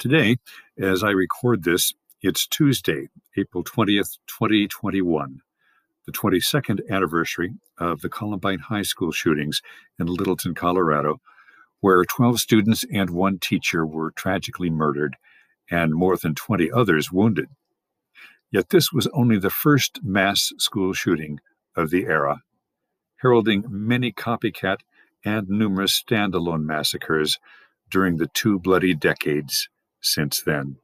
Today, as I record this, it's Tuesday, April 20th, 2021, the 22nd anniversary of the Columbine High School shootings in Littleton, Colorado, where 12 students and one teacher were tragically murdered and more than 20 others wounded. Yet this was only the first mass school shooting of the era, heralding many copycat and numerous standalone massacres during the two bloody decades since then.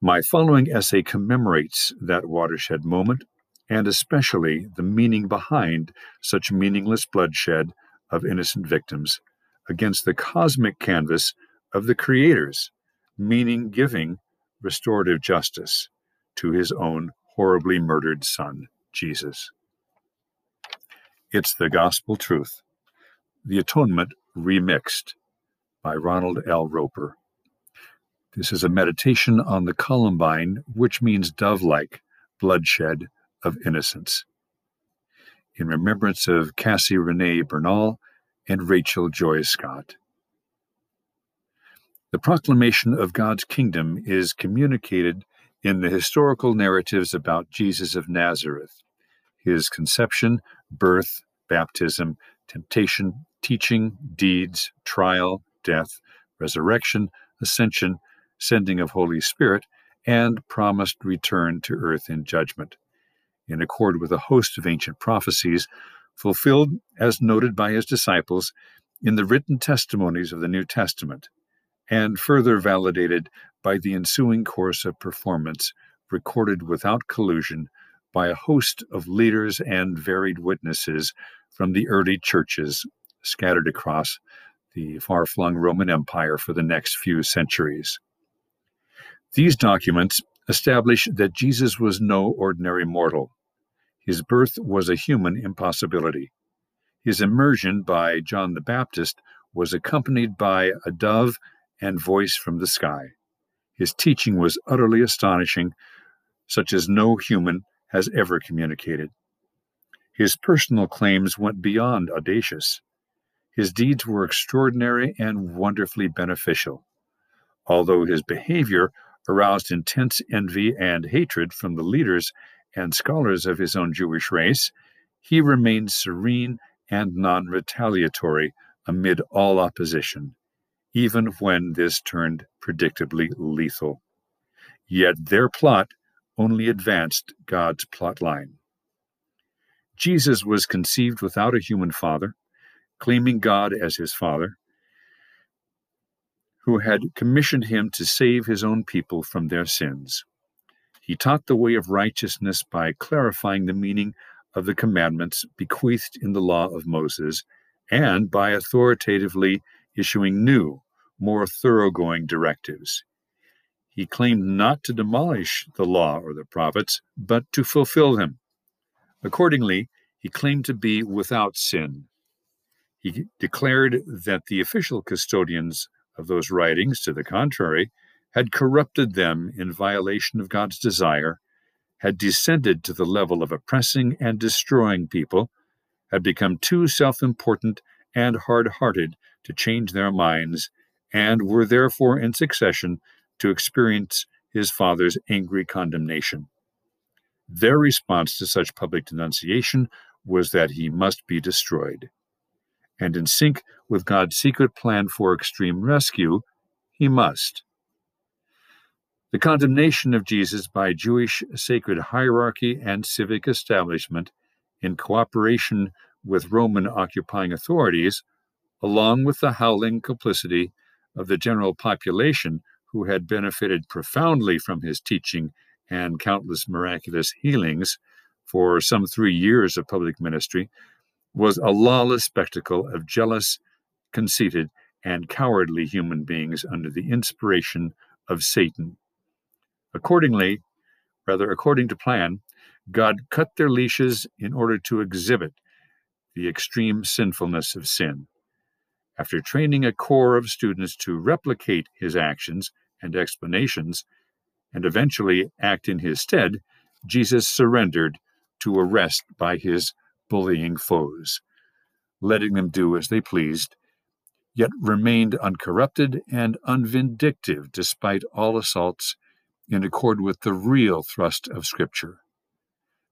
My following essay commemorates that watershed moment and especially the meaning behind such meaningless bloodshed of innocent victims against the cosmic canvas of the Creator's meaning giving restorative justice to his own horribly murdered son, Jesus. It's the gospel truth. The Atonement Remixed by Ronald L. Roper. This is a meditation on the Columbine, which means dove like bloodshed of innocence, in remembrance of Cassie Renee Bernall and Rachel Joy Scott. The proclamation of God's kingdom is communicated in the historical narratives about Jesus of Nazareth, his conception, birth, baptism, temptation, teaching, deeds, trial, death, resurrection, ascension, sending of Holy Spirit, and promised return to earth in judgment, in accord with a host of ancient prophecies, fulfilled as noted by his disciples in the written testimonies of the New Testament, and further validated by the ensuing course of performance recorded without collusion by a host of leaders and varied witnesses from the early churches scattered across the far flung Roman Empire for the next few centuries. These documents establish that Jesus was no ordinary mortal. His birth was a human impossibility. His immersion by John the Baptist was accompanied by a dove and voice from the sky. His teaching was utterly astonishing, such as no human has ever communicated. His personal claims went beyond audacious. His deeds were extraordinary and wonderfully beneficial. Although his behavior aroused intense envy and hatred from the leaders and scholars of his own Jewish race, he remained serene and non retaliatory amid all opposition, even when this turned predictably lethal. Yet their plot only advanced God's plot line. Jesus was conceived without a human father, claiming God as his father, who had commissioned him to save his own people from their sins. He taught the way of righteousness by clarifying the meaning of the commandments bequeathed in the law of Moses and by authoritatively issuing new, more thoroughgoing directives. He claimed not to demolish the law or the prophets, but to fulfill them. Accordingly, he claimed to be without sin. He declared that the official custodians of those writings, to the contrary, had corrupted them in violation of God's desire, had descended to the level of oppressing and destroying people, had become too self important and hard hearted to change their minds, and were therefore in succession to experience his father's angry condemnation. Their response to such public denunciation was that he must be destroyed and in sync with God's secret plan for extreme rescue, he must. The condemnation of Jesus by Jewish sacred hierarchy and civic establishment, in cooperation with Roman occupying authorities, along with the howling complicity of the general population who had benefited profoundly from his teaching and countless miraculous healings for some three years of public ministry, was a lawless spectacle of jealous, conceited, and cowardly human beings under the inspiration of Satan. Accordingly, rather according to plan, God cut their leashes in order to exhibit the extreme sinfulness of sin. After training a corps of students to replicate his actions and explanations, and eventually act in his stead, Jesus surrendered to arrest by his bullying foes, letting them do as they pleased, yet remained uncorrupted and unvindictive despite all assaults in accord with the real thrust of Scripture.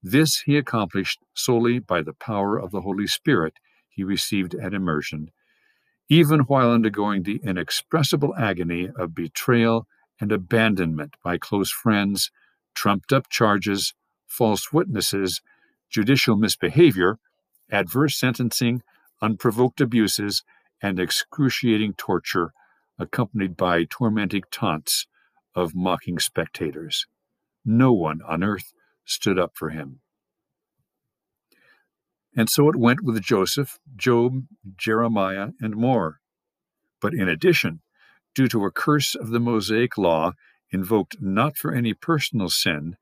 This he accomplished solely by the power of the Holy Spirit he received at immersion, even while undergoing the inexpressible agony of betrayal and abandonment by close friends, trumped up charges, false witnesses, judicial misbehavior, adverse sentencing, unprovoked abuses, and excruciating torture, accompanied by tormenting taunts of mocking spectators. No one on earth stood up for him. And so it went with Joseph, Job, Jeremiah, and more. But in addition, due to a curse of the Mosaic law invoked not for any personal sin,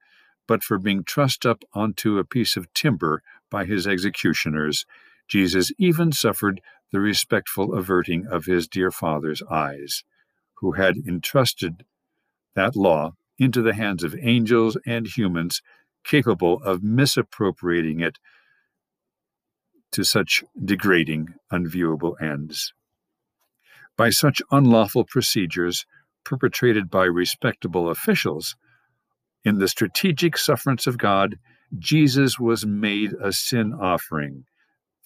but for being trussed up onto a piece of timber by his executioners, Jesus even suffered the respectful averting of his dear Father's eyes, who had entrusted that law into the hands of angels and humans capable of misappropriating it to such degrading, unviewable ends. By such unlawful procedures perpetrated by respectable officials, in the strategic sufferance of God, Jesus was made a sin offering.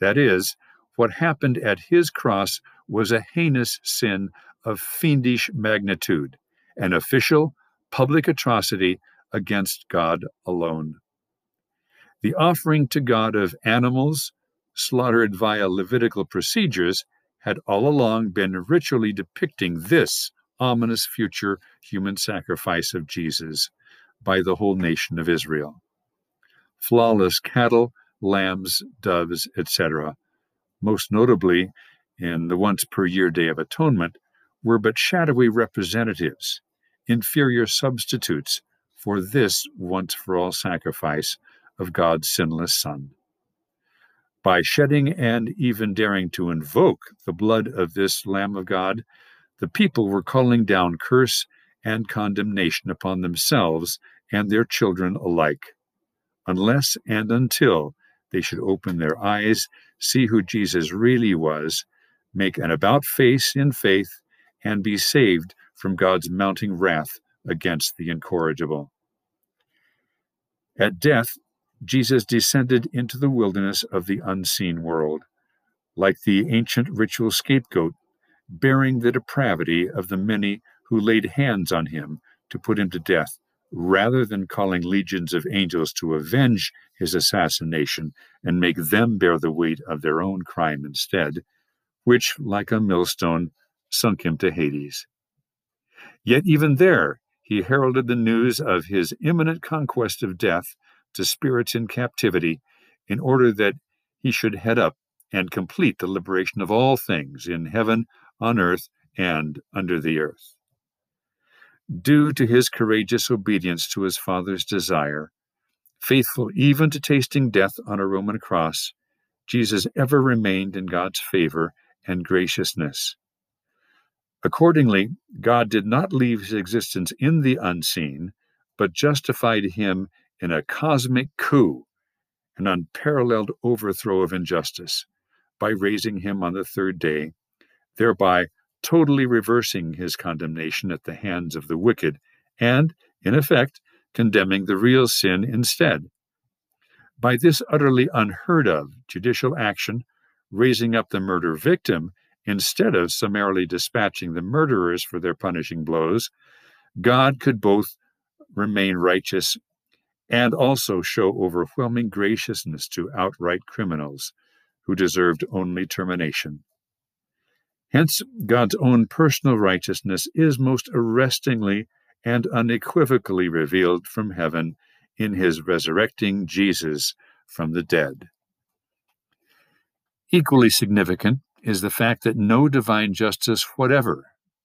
That is, what happened at his cross was a heinous sin of fiendish magnitude, an official, public atrocity against God alone. The offering to God of animals, slaughtered via Levitical procedures, had all along been ritually depicting this ominous future human sacrifice of Jesus by the whole nation of Israel. Flawless cattle, lambs, doves, etc., most notably in the once per year Day of Atonement, were but shadowy representatives, inferior substitutes for this once for all sacrifice of God's sinless Son. By shedding and even daring to invoke the blood of this Lamb of God, the people were calling down curse and condemnation upon themselves and their children alike, unless and until they should open their eyes, see who Jesus really was, make an about face in faith, and be saved from God's mounting wrath against the incorrigible. At death, Jesus descended into the wilderness of the unseen world, like the ancient ritual scapegoat, bearing the depravity of the many who laid hands on him to put him to death, rather than calling legions of angels to avenge his assassination and make them bear the weight of their own crime instead, which, like a millstone, sunk him to Hades. Yet even there, he heralded the news of his imminent conquest of death to spirits in captivity in order that he should head up and complete the liberation of all things in heaven, on earth, and under the earth. Due to his courageous obedience to his Father's desire, faithful even to tasting death on a Roman cross, Jesus ever remained in God's favor and graciousness. Accordingly, God did not leave his existence in the unseen, but justified him in a cosmic coup, an unparalleled overthrow of injustice, by raising him on the third day, thereby totally reversing his condemnation at the hands of the wicked and, in effect, condemning the real sin instead. By this utterly unheard of judicial action, raising up the murder victim instead of summarily dispatching the murderers for their punishing blows, God could both remain righteous and also show overwhelming graciousness to outright criminals who deserved only termination. Hence, God's own personal righteousness is most arrestingly and unequivocally revealed from heaven in his resurrecting Jesus from the dead. Equally significant is the fact that no divine justice whatever,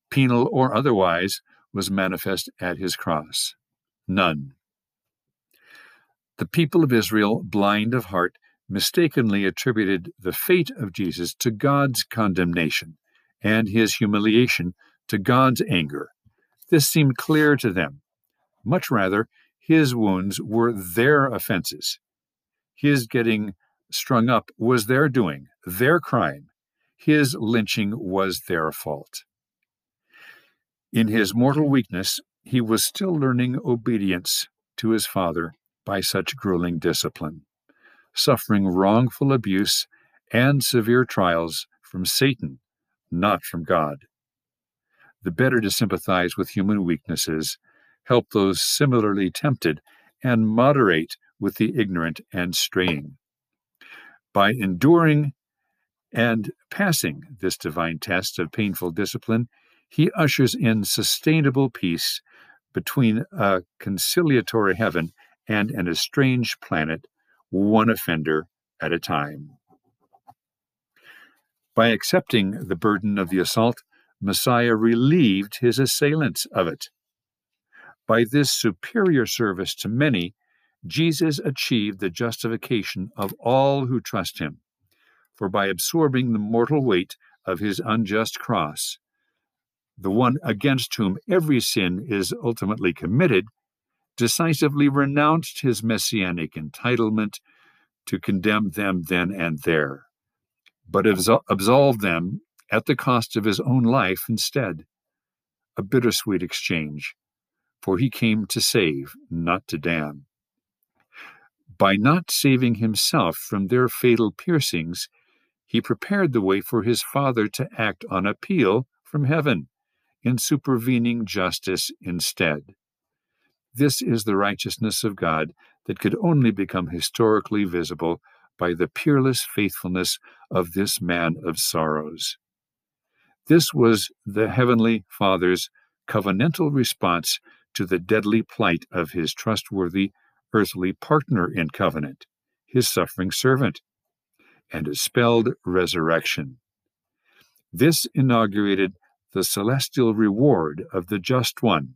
penal or otherwise, was manifest at his cross. None. The people of Israel, blind of heart, mistakenly attributed the fate of Jesus to God's condemnation and his humiliation to God's anger. This seemed clear to them. Much rather, his wounds were their offenses. His getting strung up was their doing, their crime. his lynching was their fault. In his mortal weakness, he was still learning obedience to his father by such grueling discipline, suffering wrongful abuse and severe trials from Satan, not from God. The better to sympathize with human weaknesses, help those similarly tempted, and moderate with the ignorant and straying. By enduring and passing this divine test of painful discipline, he ushers in sustainable peace between a conciliatory heaven and an estranged planet, one offender at a time. By accepting the burden of the assault, Messiah relieved his assailants of it. By this superior service to many, Jesus achieved the justification of all who trust him. For by absorbing the mortal weight of his unjust cross, the one against whom every sin is ultimately committed, decisively renounced his messianic entitlement to condemn them then and there, but absolved them at the cost of his own life instead. A bittersweet exchange, for he came to save, not to damn. By not saving himself from their fatal piercings, he prepared the way for his Father to act on appeal from heaven in supervening justice instead. This is the righteousness of God that could only become historically visible by the peerless faithfulness of this man of sorrows. This was the Heavenly Father's covenantal response to the deadly plight of his trustworthy earthly partner in covenant, his suffering servant, and a spelled resurrection. This inaugurated the celestial reward of the just one.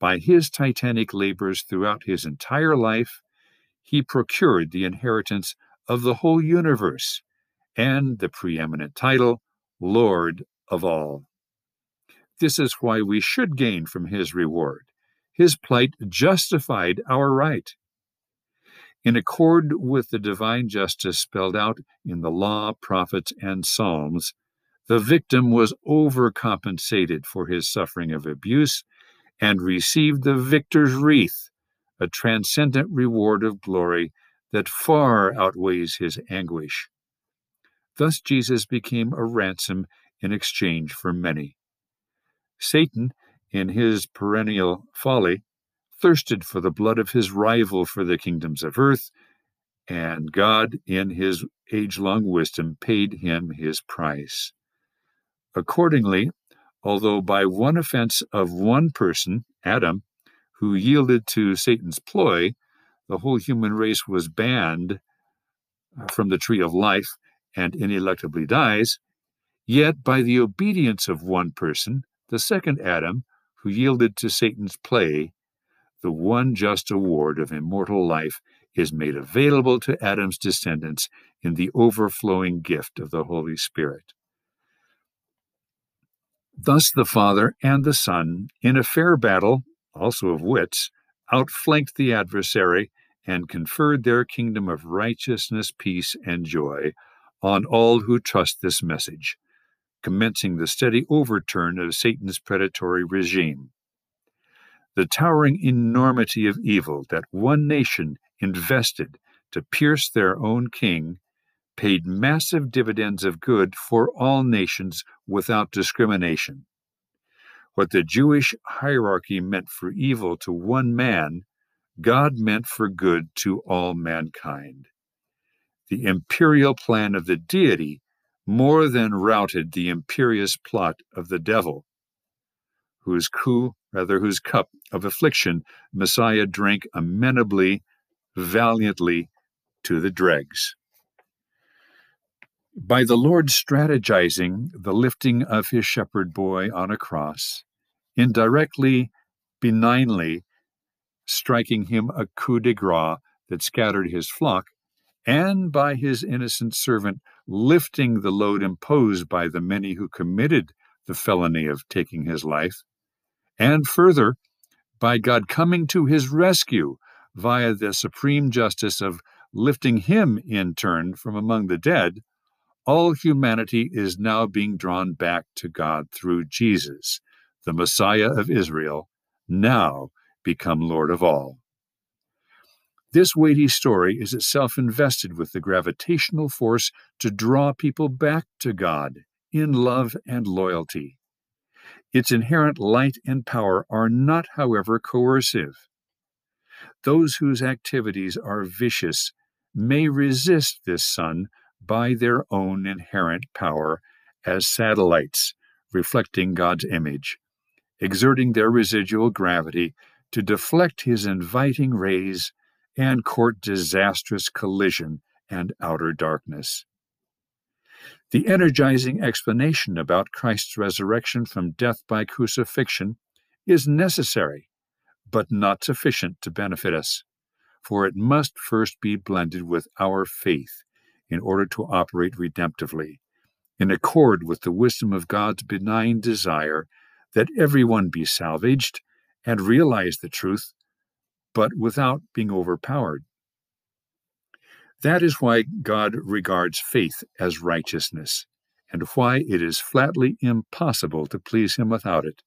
By his titanic labors throughout his entire life, he procured the inheritance of the whole universe and the preeminent title, Lord of all. This is why we should gain from his reward. His plight justified our right. In accord with the divine justice spelled out in the law, prophets, and psalms, the victim was overcompensated for his suffering of abuse and received the victor's wreath, a transcendent reward of glory that far outweighs his anguish. Thus Jesus became a ransom in exchange for many. Satan in his perennial folly, thirsted for the blood of his rival for the kingdoms of earth, and God, in his age long wisdom, paid him his price. Accordingly, although by one offense of one person, Adam, who yielded to Satan's ploy, the whole human race was banned uh, from the tree of life and ineluctably dies, yet by the obedience of one person, the second Adam, who yielded to Satan's play, the one just award of immortal life is made available to Adam's descendants in the overflowing gift of the Holy Spirit. Thus the Father and the Son, in a fair battle, also of wits, outflanked the adversary and conferred their kingdom of righteousness, peace, and joy on all who trust this message commencing the steady overturn of Satan's predatory regime. The towering enormity of evil that one nation invested to pierce their own king paid massive dividends of good for all nations without discrimination. What the Jewish hierarchy meant for evil to one man, God meant for good to all mankind. The imperial plan of the deity more than routed the imperious plot of the devil, whose coup, rather whose cup of affliction Messiah drank amenably, valiantly to the dregs. By the Lord strategizing the lifting of his shepherd boy on a cross, indirectly, benignly striking him a coup de grace that scattered his flock, and by his innocent servant lifting the load imposed by the many who committed the felony of taking his life, and further, by God coming to his rescue via the supreme justice of lifting him in turn from among the dead, all humanity is now being drawn back to God through Jesus, the Messiah of Israel, now become Lord of all. This weighty story is itself invested with the gravitational force to draw people back to God in love and loyalty. Its inherent light and power are not, however, coercive. Those whose activities are vicious may resist this sun by their own inherent power as satellites reflecting God's image, exerting their residual gravity to deflect his inviting rays and court disastrous collision and outer darkness. The energizing explanation about Christ's resurrection from death by crucifixion is necessary, but not sufficient to benefit us, for it must first be blended with our faith in order to operate redemptively, in accord with the wisdom of God's benign desire that everyone be salvaged and realize the truth, but without being overpowered. That is why God regards faith as righteousness, and why it is flatly impossible to please Him without it.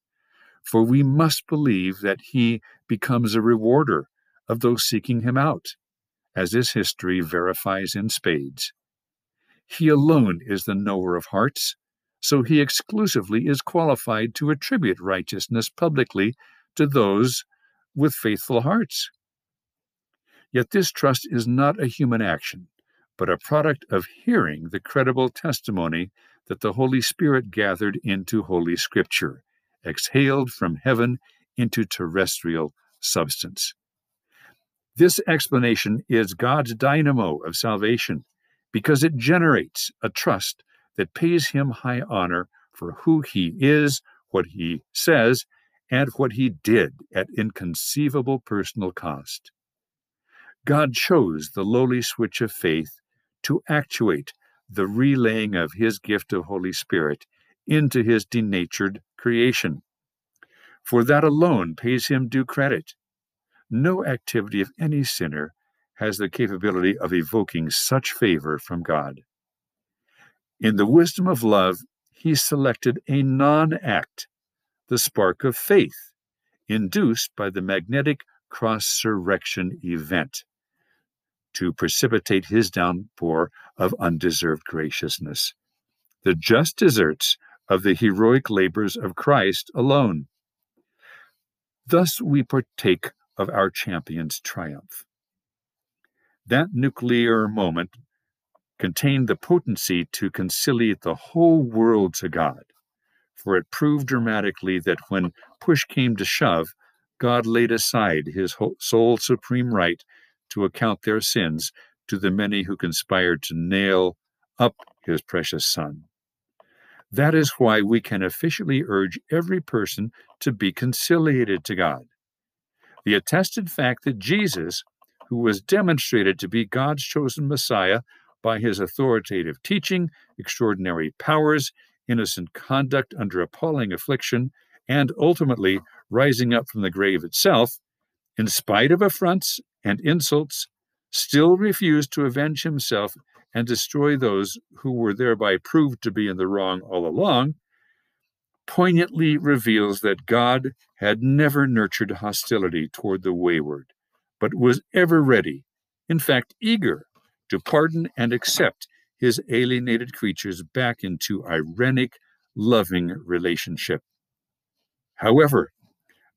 For we must believe that He becomes a rewarder of those seeking Him out, as this history verifies in spades. He alone is the knower of hearts, so He exclusively is qualified to attribute righteousness publicly to those with faithful hearts. Yet this trust is not a human action, but a product of hearing the credible testimony that the Holy Spirit gathered into Holy Scripture, exhaled from heaven into terrestrial substance. This explanation is God's dynamo of salvation because it generates a trust that pays him high honor for who he is, what he says, and what he did at inconceivable personal cost. God chose the lowly switch of faith to actuate the relaying of his gift of Holy Spirit into his denatured creation. For that alone pays him due credit. No activity of any sinner has the capability of evoking such favor from God. In the wisdom of love, he selected a non act, the spark of faith, induced by the magnetic cross surrection event to precipitate his downpour of undeserved graciousness. The just deserts of the heroic labors of Christ alone. Thus we partake of our champion's triumph. That nuclear moment contained the potency to conciliate the whole world to God, for it proved dramatically that when push came to shove, God laid aside his sole supreme right to account their sins to the many who conspired to nail up his precious Son. That is why we can officially urge every person to be conciliated to God. The attested fact that Jesus, who was demonstrated to be God's chosen Messiah by his authoritative teaching, extraordinary powers, innocent conduct under appalling affliction, and ultimately rising up from the grave itself, in spite of affronts and insults, still refused to avenge himself and destroy those who were thereby proved to be in the wrong all along, poignantly reveals that God had never nurtured hostility toward the wayward, but was ever ready, in fact, eager, to pardon and accept his alienated creatures back into irenic, loving relationship. However,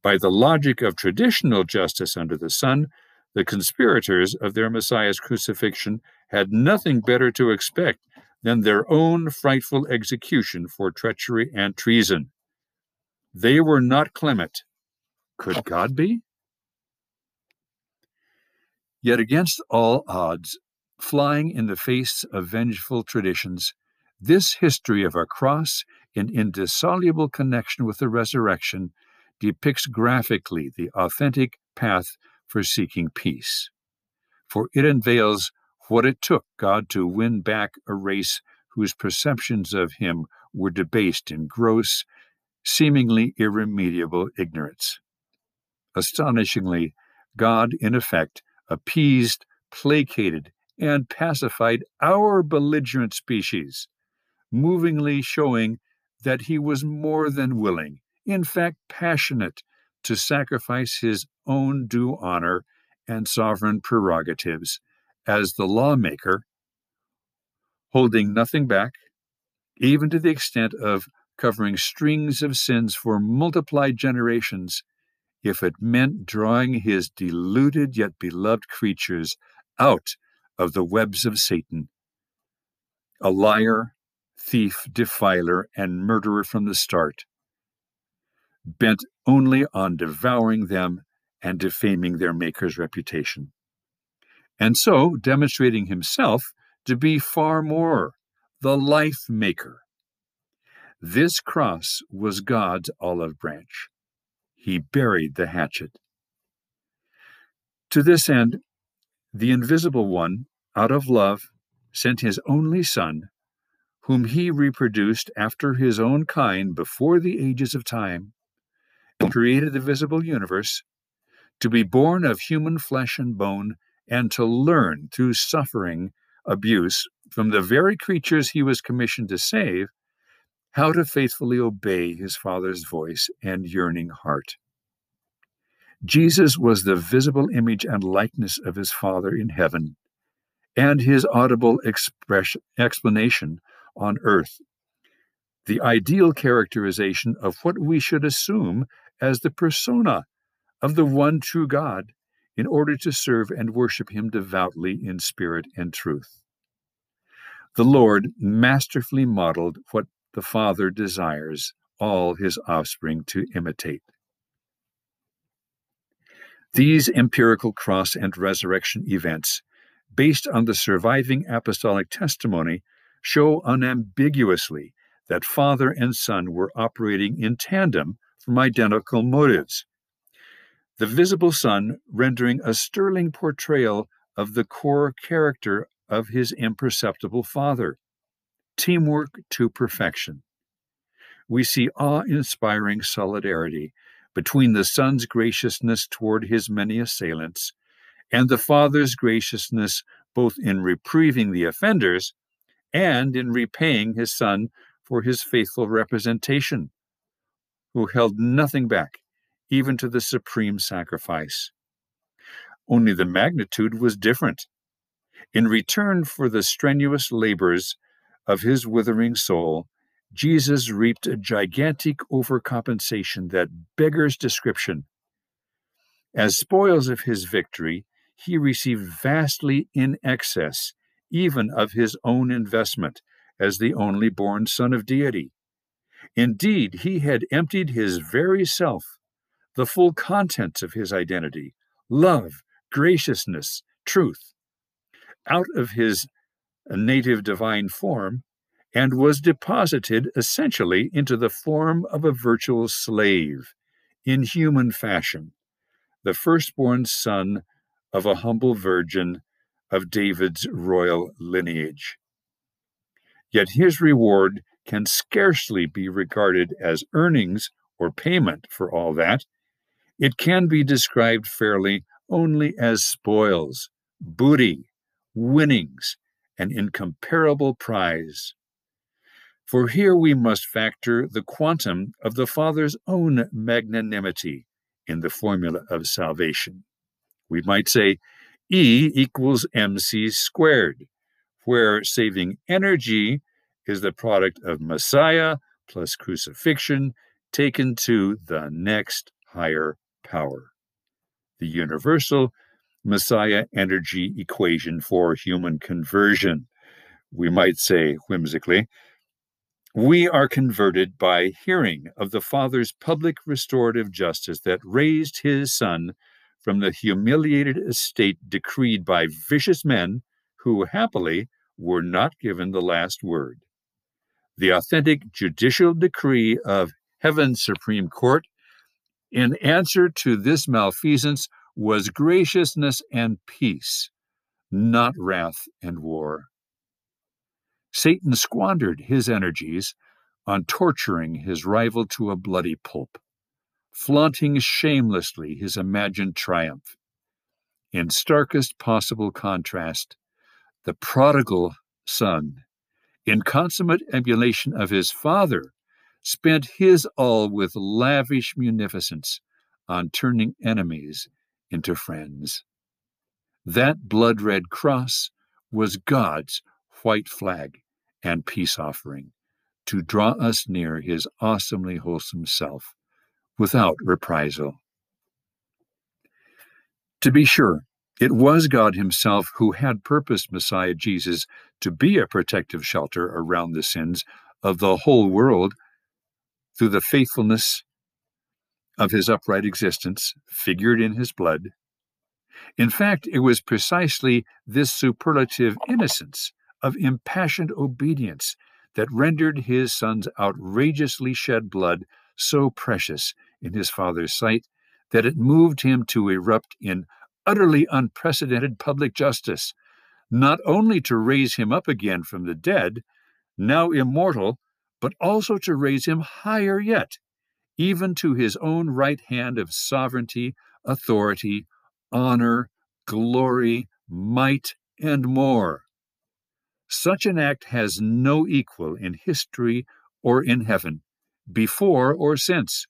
by the logic of traditional justice under the sun, the conspirators of their Messiah's crucifixion had nothing better to expect than their own frightful execution for treachery and treason. They were not clement. Could God be? Yet against all odds, flying in the face of vengeful traditions, this history of a cross in indissoluble connection with the resurrection depicts graphically the authentic path for seeking peace. For it unveils what it took God to win back a race whose perceptions of Him were debased in gross, seemingly irremediable ignorance. Astonishingly, God, in effect, appeased, placated, and pacified our belligerent species movingly showing that he was more than willing, in fact, passionate, to sacrifice his own due honor and sovereign prerogatives as the lawmaker, holding nothing back, even to the extent of covering strings of sins for multiplied generations, if it meant drawing his deluded yet beloved creatures out of the webs of Satan. A liar, thief, defiler, and murderer from the start, bent only on devouring them and defaming their Maker's reputation. And so demonstrating himself to be far more the life maker. This cross was God's olive branch. He buried the hatchet. To this end, the invisible one, out of love, sent his only Son, whom he reproduced after his own kind before the ages of time, and created the visible universe, to be born of human flesh and bone, and to learn through suffering abuse from the very creatures he was commissioned to save how to faithfully obey his Father's voice and yearning heart. Jesus was the visible image and likeness of his Father in heaven, and his audible expression, explanation on earth, the ideal characterization of what we should assume as the persona of the one true God in order to serve and worship him devoutly in spirit and truth. The Lord masterfully modeled what the Father desires all his offspring to imitate. These empirical cross and resurrection events, based on the surviving apostolic testimony, show unambiguously that Father and Son were operating in tandem from identical motives. The visible Son rendering a sterling portrayal of the core character of his imperceptible Father, teamwork to perfection. We see awe inspiring solidarity between the Son's graciousness toward his many assailants and the Father's graciousness both in reprieving the offenders and in repaying his Son for his faithful representation, who held nothing back, even to the supreme sacrifice. Only the magnitude was different. In return for the strenuous labors of his withering soul, Jesus reaped a gigantic overcompensation that beggars description. As spoils of his victory, he received vastly in excess even of his own investment as the only born Son of Deity. Indeed, he had emptied his very self, the full contents of his identity, love, graciousness, truth, out of his native divine form and was deposited essentially into the form of a virtual slave in human fashion, the firstborn son of a humble virgin of David's royal lineage. Yet his reward can scarcely be regarded as earnings or payment for all that. It can be described fairly only as spoils, booty, winnings, an incomparable prize. For here we must factor the quantum of the Father's own magnanimity in the formula of salvation. We might say E equals mc squared, where saving energy is the product of Messiah plus crucifixion taken to the next higher power. The universal Messiah energy equation for human conversion. We might say whimsically, we are converted by hearing of the Father's public restorative justice that raised his Son from the humiliated estate decreed by vicious men who, happily, were not given the last word. The authentic judicial decree of Heaven's Supreme Court, in answer to this malfeasance, was graciousness and peace, not wrath and war. Satan squandered his energies on torturing his rival to a bloody pulp, flaunting shamelessly his imagined triumph. In starkest possible contrast, the prodigal son in consummate emulation of his Father, spent his all with lavish munificence on turning enemies into friends. That blood red cross was God's white flag and peace offering to draw us near his awesomely wholesome self without reprisal. To be sure, it was God Himself who had purposed Messiah Jesus to be a protective shelter around the sins of the whole world through the faithfulness of His upright existence, figured in His blood. In fact, it was precisely this superlative innocence of impassioned obedience that rendered His Son's outrageously shed blood so precious in His Father's sight that it moved Him to erupt in utterly unprecedented public justice, not only to raise him up again from the dead, now immortal, but also to raise him higher yet, even to his own right hand of sovereignty, authority, honor, glory, might, and more. Such an act has no equal in history or in heaven, before or since.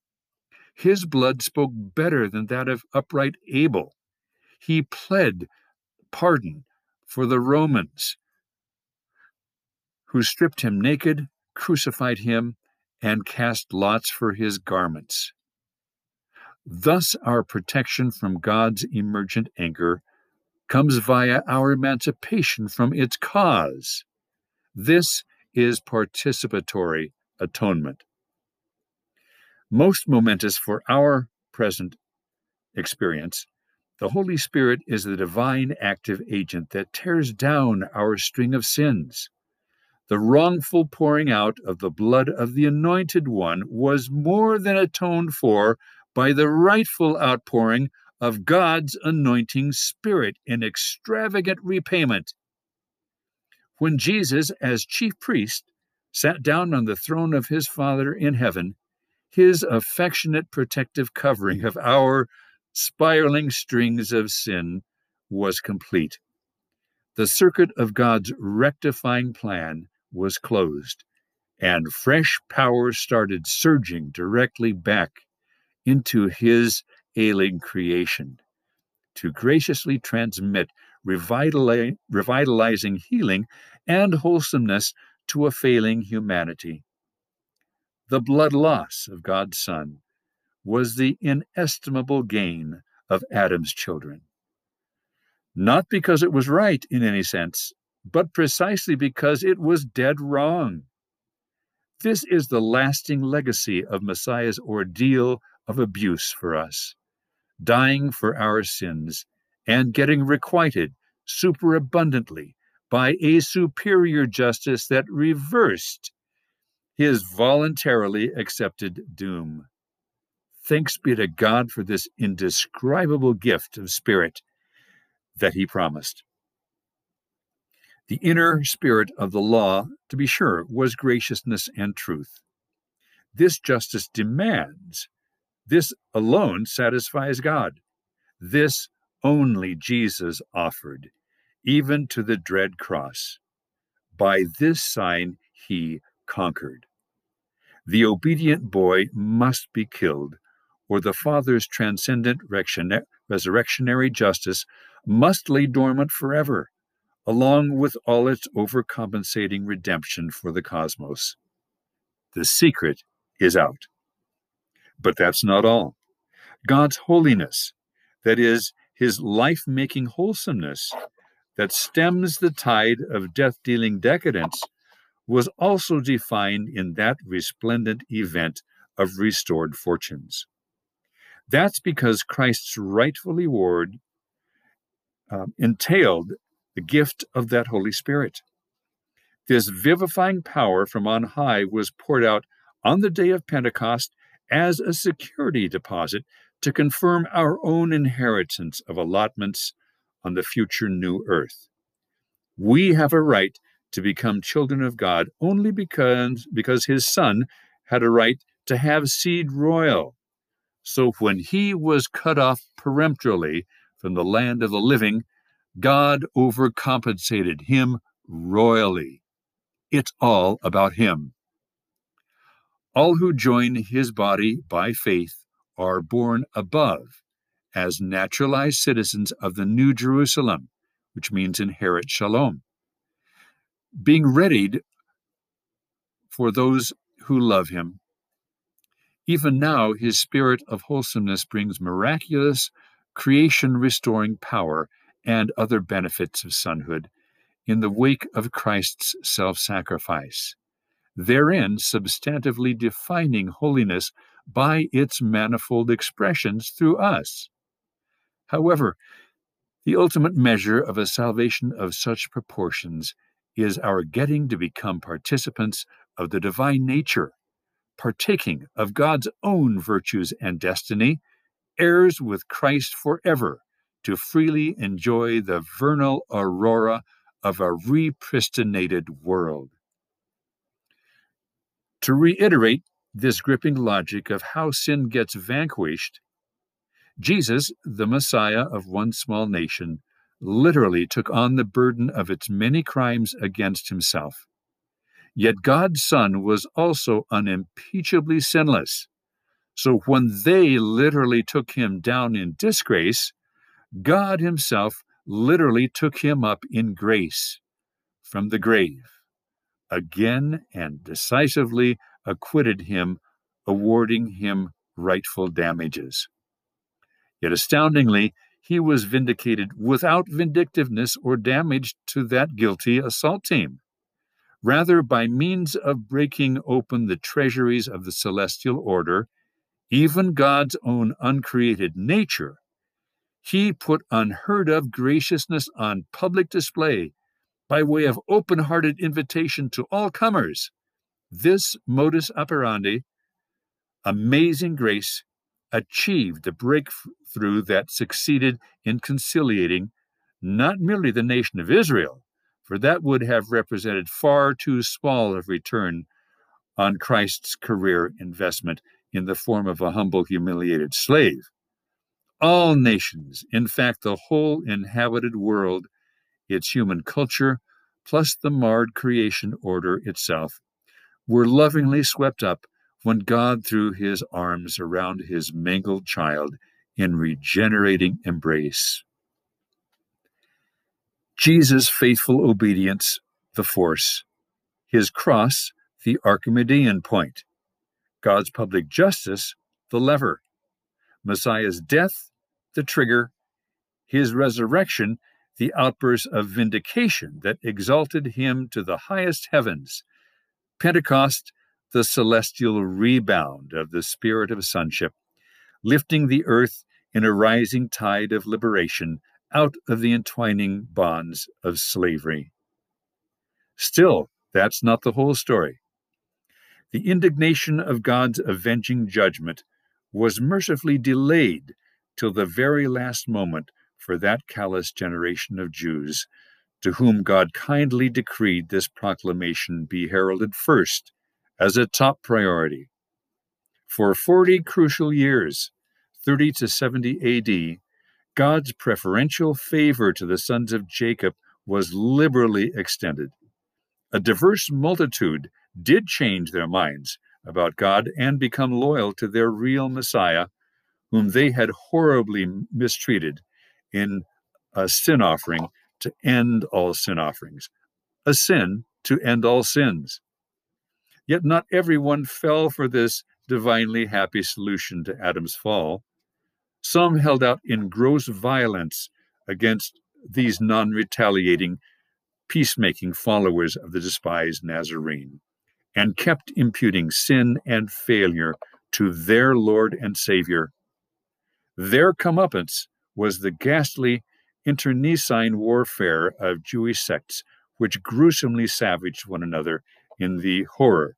His blood spoke better than that of upright Abel, he pled pardon for the Romans who stripped him naked, crucified him, and cast lots for his garments. Thus, our protection from God's emergent anger comes via our emancipation from its cause. This is participatory atonement. Most momentous for our present experience the Holy Spirit is the divine active agent that tears down our string of sins. The wrongful pouring out of the blood of the Anointed One was more than atoned for by the rightful outpouring of God's anointing Spirit in extravagant repayment. When Jesus, as chief priest, sat down on the throne of his Father in heaven, his affectionate protective covering of our spiraling strings of sin was complete. The circuit of God's rectifying plan was closed, and fresh power started surging directly back into His ailing creation to graciously transmit revitalizing healing and wholesomeness to a failing humanity. The blood loss of God's Son was the inestimable gain of Adam's children. Not because it was right in any sense, but precisely because it was dead wrong. This is the lasting legacy of Messiah's ordeal of abuse for us, dying for our sins and getting requited superabundantly by a superior justice that reversed his voluntarily accepted doom. Thanks be to God for this indescribable gift of spirit that He promised. The inner spirit of the law, to be sure, was graciousness and truth. This justice demands, this alone satisfies God. This only Jesus offered, even to the dread cross. By this sign he conquered. The obedient boy must be killed or the Father's transcendent resurrectionary justice must lay dormant forever, along with all its overcompensating redemption for the cosmos. The secret is out. But that's not all. God's holiness, that is, his life making wholesomeness, that stems the tide of death dealing decadence, was also defined in that resplendent event of restored fortunes. That's because Christ's rightful reward um, entailed the gift of that Holy Spirit. This vivifying power from on high was poured out on the day of Pentecost as a security deposit to confirm our own inheritance of allotments on the future new earth. We have a right to become children of God only because, because his son had a right to have seed royal so when he was cut off peremptorily from the land of the living, God overcompensated him royally. It's all about him. All who join his body by faith are born above as naturalized citizens of the New Jerusalem, which means inherit shalom. Being readied for those who love him. Even now, his spirit of wholesomeness brings miraculous, creation restoring power and other benefits of sonhood in the wake of Christ's self sacrifice, therein substantively defining holiness by its manifold expressions through us. However, the ultimate measure of a salvation of such proportions is our getting to become participants of the divine nature, partaking of God's own virtues and destiny, heirs with Christ forever, to freely enjoy the vernal aurora of a repristinated world. To reiterate this gripping logic of how sin gets vanquished, Jesus, the Messiah of one small nation, literally took on the burden of its many crimes against himself. Yet God's Son was also unimpeachably sinless. So when they literally took him down in disgrace, God Himself literally took him up in grace from the grave, again and decisively acquitted him, awarding him rightful damages. Yet astoundingly, he was vindicated without vindictiveness or damage to that guilty assault team. Rather, by means of breaking open the treasuries of the celestial order, even God's own uncreated nature, he put unheard of graciousness on public display by way of open hearted invitation to all comers. This modus operandi, amazing grace, achieved the breakthrough that succeeded in conciliating not merely the nation of Israel, for that would have represented far too small a return on Christ's career investment in the form of a humble, humiliated slave. All nations, in fact, the whole inhabited world, its human culture, plus the marred creation order itself, were lovingly swept up when God threw his arms around his mangled child in regenerating embrace. Jesus' faithful obedience, the force, his cross, the Archimedean point, God's public justice, the lever, Messiah's death, the trigger, his resurrection, the outburst of vindication that exalted him to the highest heavens, Pentecost, the celestial rebound of the spirit of sonship, lifting the earth in a rising tide of liberation out of the entwining bonds of slavery. Still, that's not the whole story. The indignation of God's avenging judgment was mercifully delayed till the very last moment for that callous generation of Jews to whom God kindly decreed this proclamation be heralded first as a top priority. For 40 crucial years, 30 to 70 AD, God's preferential favor to the sons of Jacob was liberally extended. A diverse multitude did change their minds about God and become loyal to their real Messiah, whom they had horribly mistreated in a sin offering to end all sin offerings, a sin to end all sins. Yet not everyone fell for this divinely happy solution to Adam's fall. Some held out in gross violence against these non retaliating, peacemaking followers of the despised Nazarene, and kept imputing sin and failure to their Lord and Savior. Their comeuppance was the ghastly internecine warfare of Jewish sects, which gruesomely savaged one another in the horror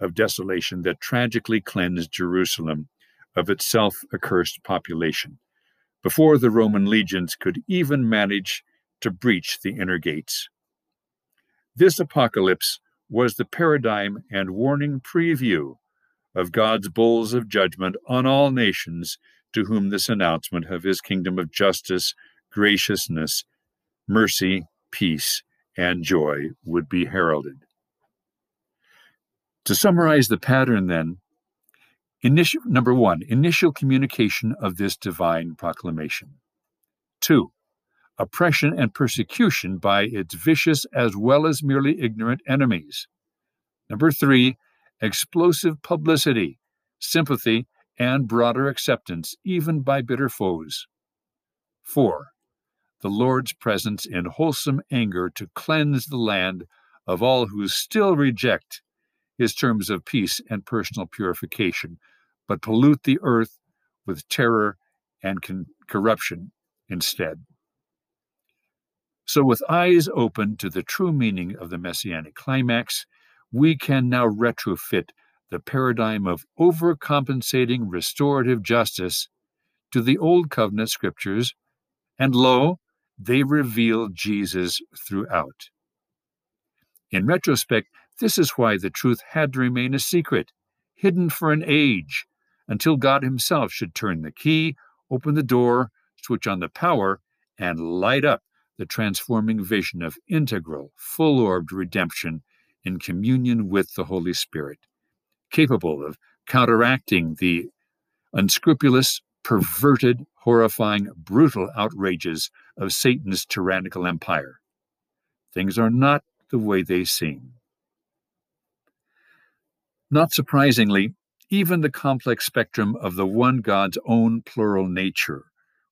of desolation that tragically cleansed Jerusalem of its self accursed population, before the Roman legions could even manage to breach the inner gates. This apocalypse was the paradigm and warning preview of God's bowls of judgment on all nations to whom this announcement of his kingdom of justice, graciousness, mercy, peace, and joy would be heralded. To summarize the pattern, then, initial, number one, initial communication of this divine proclamation. Two, oppression and persecution by its vicious as well as merely ignorant enemies. Number three, explosive publicity, sympathy, and broader acceptance, even by bitter foes. Four, the Lord's presence in wholesome anger to cleanse the land of all who still reject his terms of peace and personal purification, but pollute the earth with terror and con- corruption instead. So, with eyes open to the true meaning of the messianic climax, we can now retrofit the paradigm of overcompensating restorative justice to the Old Covenant scriptures, and lo, they reveal Jesus throughout. In retrospect, this is why the truth had to remain a secret, hidden for an age, until God Himself should turn the key, open the door, switch on the power, and light up the transforming vision of integral, full orbed redemption in communion with the Holy Spirit, capable of counteracting the unscrupulous, perverted, horrifying, brutal outrages of Satan's tyrannical empire. Things are not the way they seem. Not surprisingly, even the complex spectrum of the one God's own plural nature,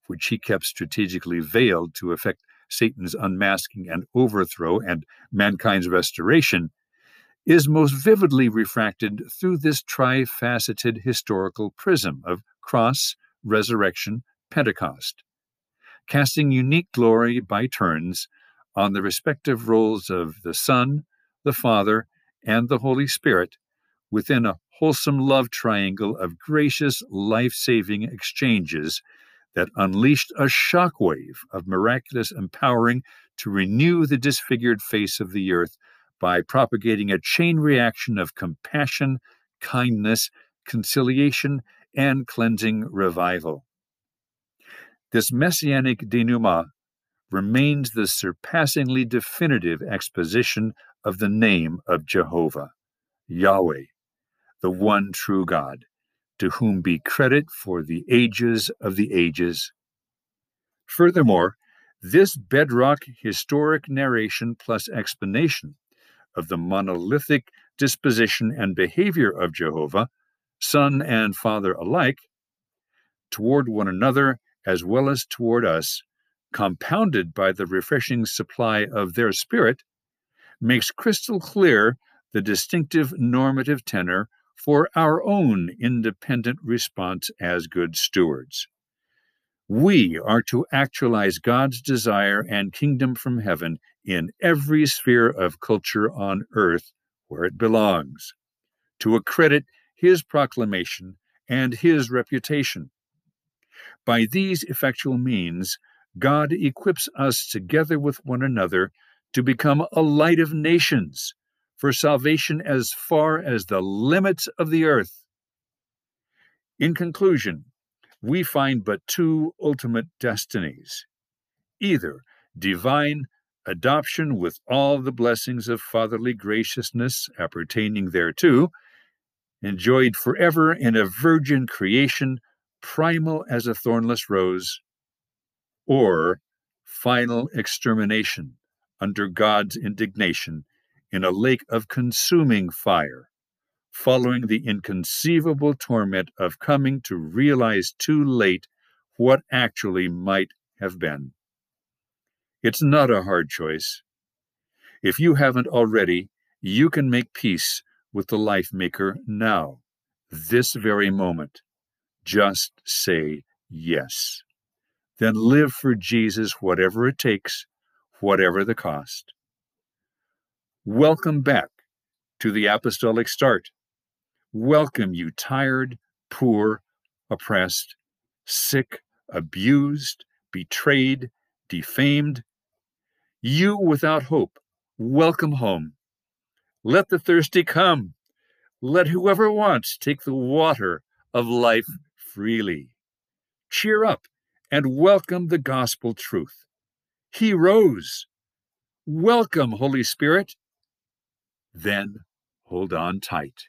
which he kept strategically veiled to effect Satan's unmasking and overthrow and mankind's restoration, is most vividly refracted through this trifaceted historical prism of cross, resurrection, Pentecost, casting unique glory by turns on the respective roles of the Son, the Father, and the Holy Spirit within a wholesome love triangle of gracious, life saving exchanges that unleashed a shockwave of miraculous empowering to renew the disfigured face of the earth by propagating a chain reaction of compassion, kindness, conciliation, and cleansing revival. This messianic denouement remains the surpassingly definitive exposition of the name of Jehovah, Yahweh, the one true God, to whom be credit for the ages of the ages. Furthermore, this bedrock historic narration plus explanation of the monolithic disposition and behavior of Jehovah, Son and Father alike, toward one another as well as toward us, compounded by the refreshing supply of their Spirit, makes crystal clear the distinctive normative tenor for our own independent response as good stewards. We are to actualize God's desire and kingdom from heaven in every sphere of culture on earth where it belongs, to accredit His proclamation and His reputation. By these effectual means, God equips us together with one another to become a light of nations for salvation as far as the limits of the earth. In conclusion, we find but two ultimate destinies. Either divine adoption with all the blessings of fatherly graciousness appertaining thereto, enjoyed forever in a virgin creation, primal as a thornless rose, or final extermination under God's indignation in a lake of consuming fire, following the inconceivable torment of coming to realize too late what actually might have been. It's not a hard choice. If you haven't already, you can make peace with the life maker now, this very moment. Just say yes. Then live for Jesus, whatever it takes, whatever the cost. Welcome back to the Apostolic Start. Welcome, you tired, poor, oppressed, sick, abused, betrayed, defamed. You without hope, welcome home. Let the thirsty come. Let whoever wants take the water of life freely. Cheer up and welcome the gospel truth. He rose. Welcome, Holy Spirit then hold on tight.